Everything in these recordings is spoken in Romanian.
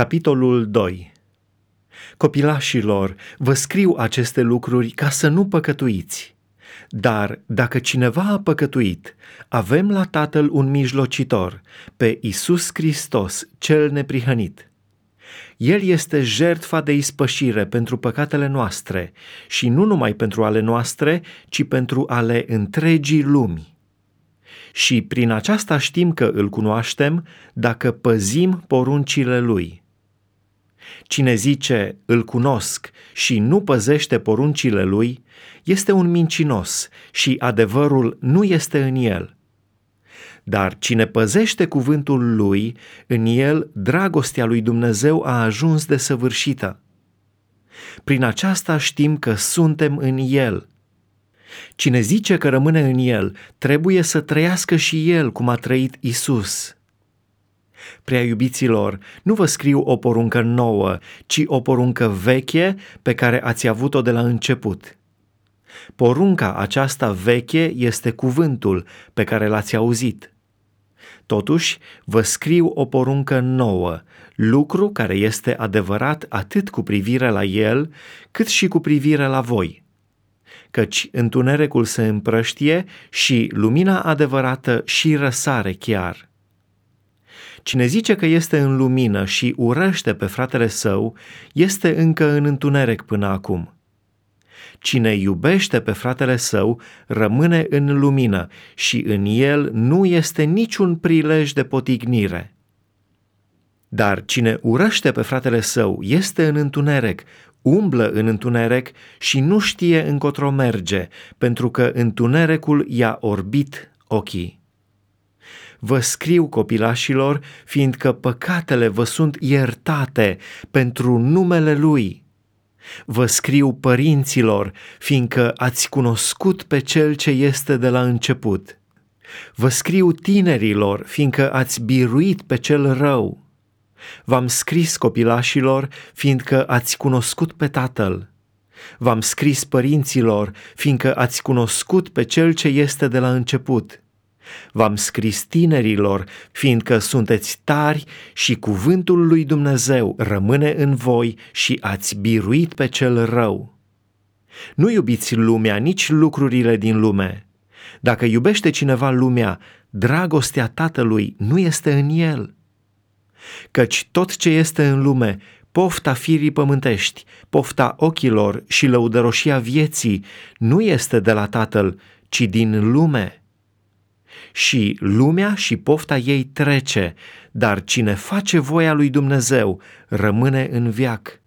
Capitolul 2 Copilașilor, vă scriu aceste lucruri ca să nu păcătuiți. Dar dacă cineva a păcătuit, avem la Tatăl un mijlocitor, pe Isus Hristos, cel neprihănit. El este jertfa de ispășire pentru păcatele noastre și nu numai pentru ale noastre, ci pentru ale întregii lumi. Și prin aceasta știm că îl cunoaștem dacă păzim poruncile lui. Cine zice îl cunosc și nu păzește poruncile lui, este un mincinos și adevărul nu este în el. Dar cine păzește cuvântul lui, în el dragostea lui Dumnezeu a ajuns de săvârșită. Prin aceasta știm că suntem în el. Cine zice că rămâne în el, trebuie să trăiască și el cum a trăit Isus. Prea iubiților, nu vă scriu o poruncă nouă, ci o poruncă veche pe care ați avut-o de la început. Porunca aceasta veche este cuvântul pe care l-ați auzit. Totuși, vă scriu o poruncă nouă, lucru care este adevărat atât cu privire la el, cât și cu privire la voi. Căci întunericul se împrăștie și lumina adevărată și răsare chiar. Cine zice că este în lumină și urăște pe fratele său, este încă în întuneric până acum. Cine iubește pe fratele său rămâne în lumină și în el nu este niciun prilej de potignire. Dar cine urăște pe fratele său este în întuneric, umblă în întuneric și nu știe încotro merge, pentru că întunericul i-a orbit ochii. Vă scriu copilașilor, fiindcă păcatele vă sunt iertate pentru numele Lui. Vă scriu părinților, fiindcă ați cunoscut pe Cel ce este de la început. Vă scriu tinerilor, fiindcă ați biruit pe cel rău. V-am scris copilașilor, fiindcă ați cunoscut pe Tatăl. V-am scris părinților, fiindcă ați cunoscut pe Cel ce este de la început. V-am scris tinerilor, fiindcă sunteți tari și cuvântul lui Dumnezeu rămâne în voi și ați biruit pe cel rău. Nu iubiți lumea, nici lucrurile din lume. Dacă iubește cineva lumea, dragostea Tatălui nu este în el. Căci tot ce este în lume, pofta firii pământești, pofta ochilor și lăudăroșia vieții, nu este de la Tatăl, ci din lume și lumea și pofta ei trece, dar cine face voia lui Dumnezeu rămâne în viac.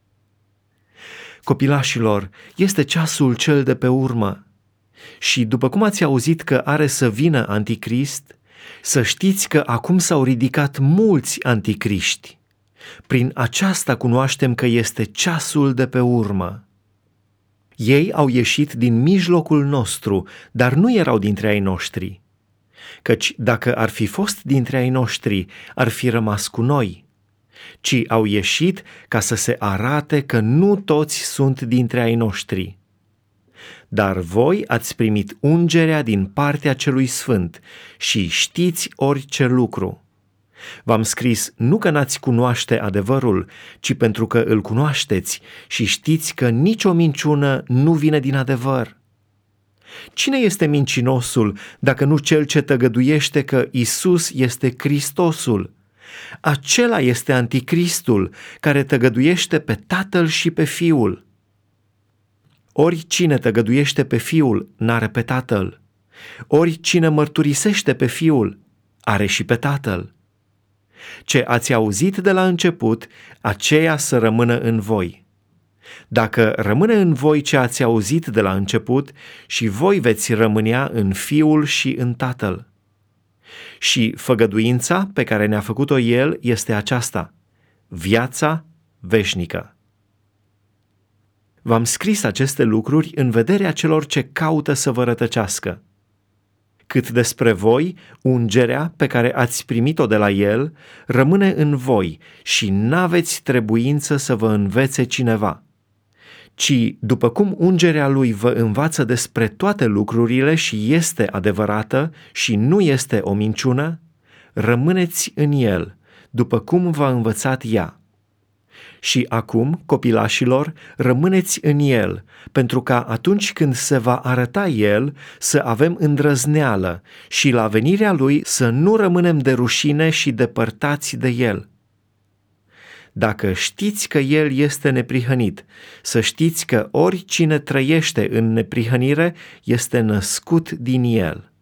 Copilașilor, este ceasul cel de pe urmă. Și după cum ați auzit că are să vină anticrist, să știți că acum s-au ridicat mulți anticriști. Prin aceasta cunoaștem că este ceasul de pe urmă. Ei au ieșit din mijlocul nostru, dar nu erau dintre ai noștri căci dacă ar fi fost dintre ai noștri, ar fi rămas cu noi, ci au ieșit ca să se arate că nu toți sunt dintre ai noștri. Dar voi ați primit ungerea din partea celui sfânt și știți orice lucru. V-am scris nu că n-ați cunoaște adevărul, ci pentru că îl cunoașteți și știți că nicio minciună nu vine din adevăr. Cine este mincinosul dacă nu cel ce tăgăduiește că Isus este Hristosul? Acela este anticristul care tăgăduiește pe Tatăl și pe Fiul. Ori cine tăgăduiește pe Fiul n-are pe Tatăl. Ori cine mărturisește pe Fiul are și pe Tatăl. Ce ați auzit de la început, aceea să rămână în voi. Dacă rămâne în voi ce ați auzit de la început și voi veți rămânea în Fiul și în Tatăl. Și făgăduința pe care ne-a făcut-o El este aceasta, viața veșnică. V-am scris aceste lucruri în vederea celor ce caută să vă rătăcească. Cât despre voi, ungerea pe care ați primit-o de la El rămâne în voi și n-aveți trebuință să vă învețe cineva ci după cum ungerea lui vă învață despre toate lucrurile și este adevărată și nu este o minciună, rămâneți în el, după cum v-a învățat ea. Și acum, copilașilor, rămâneți în El, pentru ca atunci când se va arăta El să avem îndrăzneală și la venirea Lui să nu rămânem de rușine și depărtați de El. Dacă știți că El este neprihănit, să știți că oricine trăiește în neprihănire este născut din El.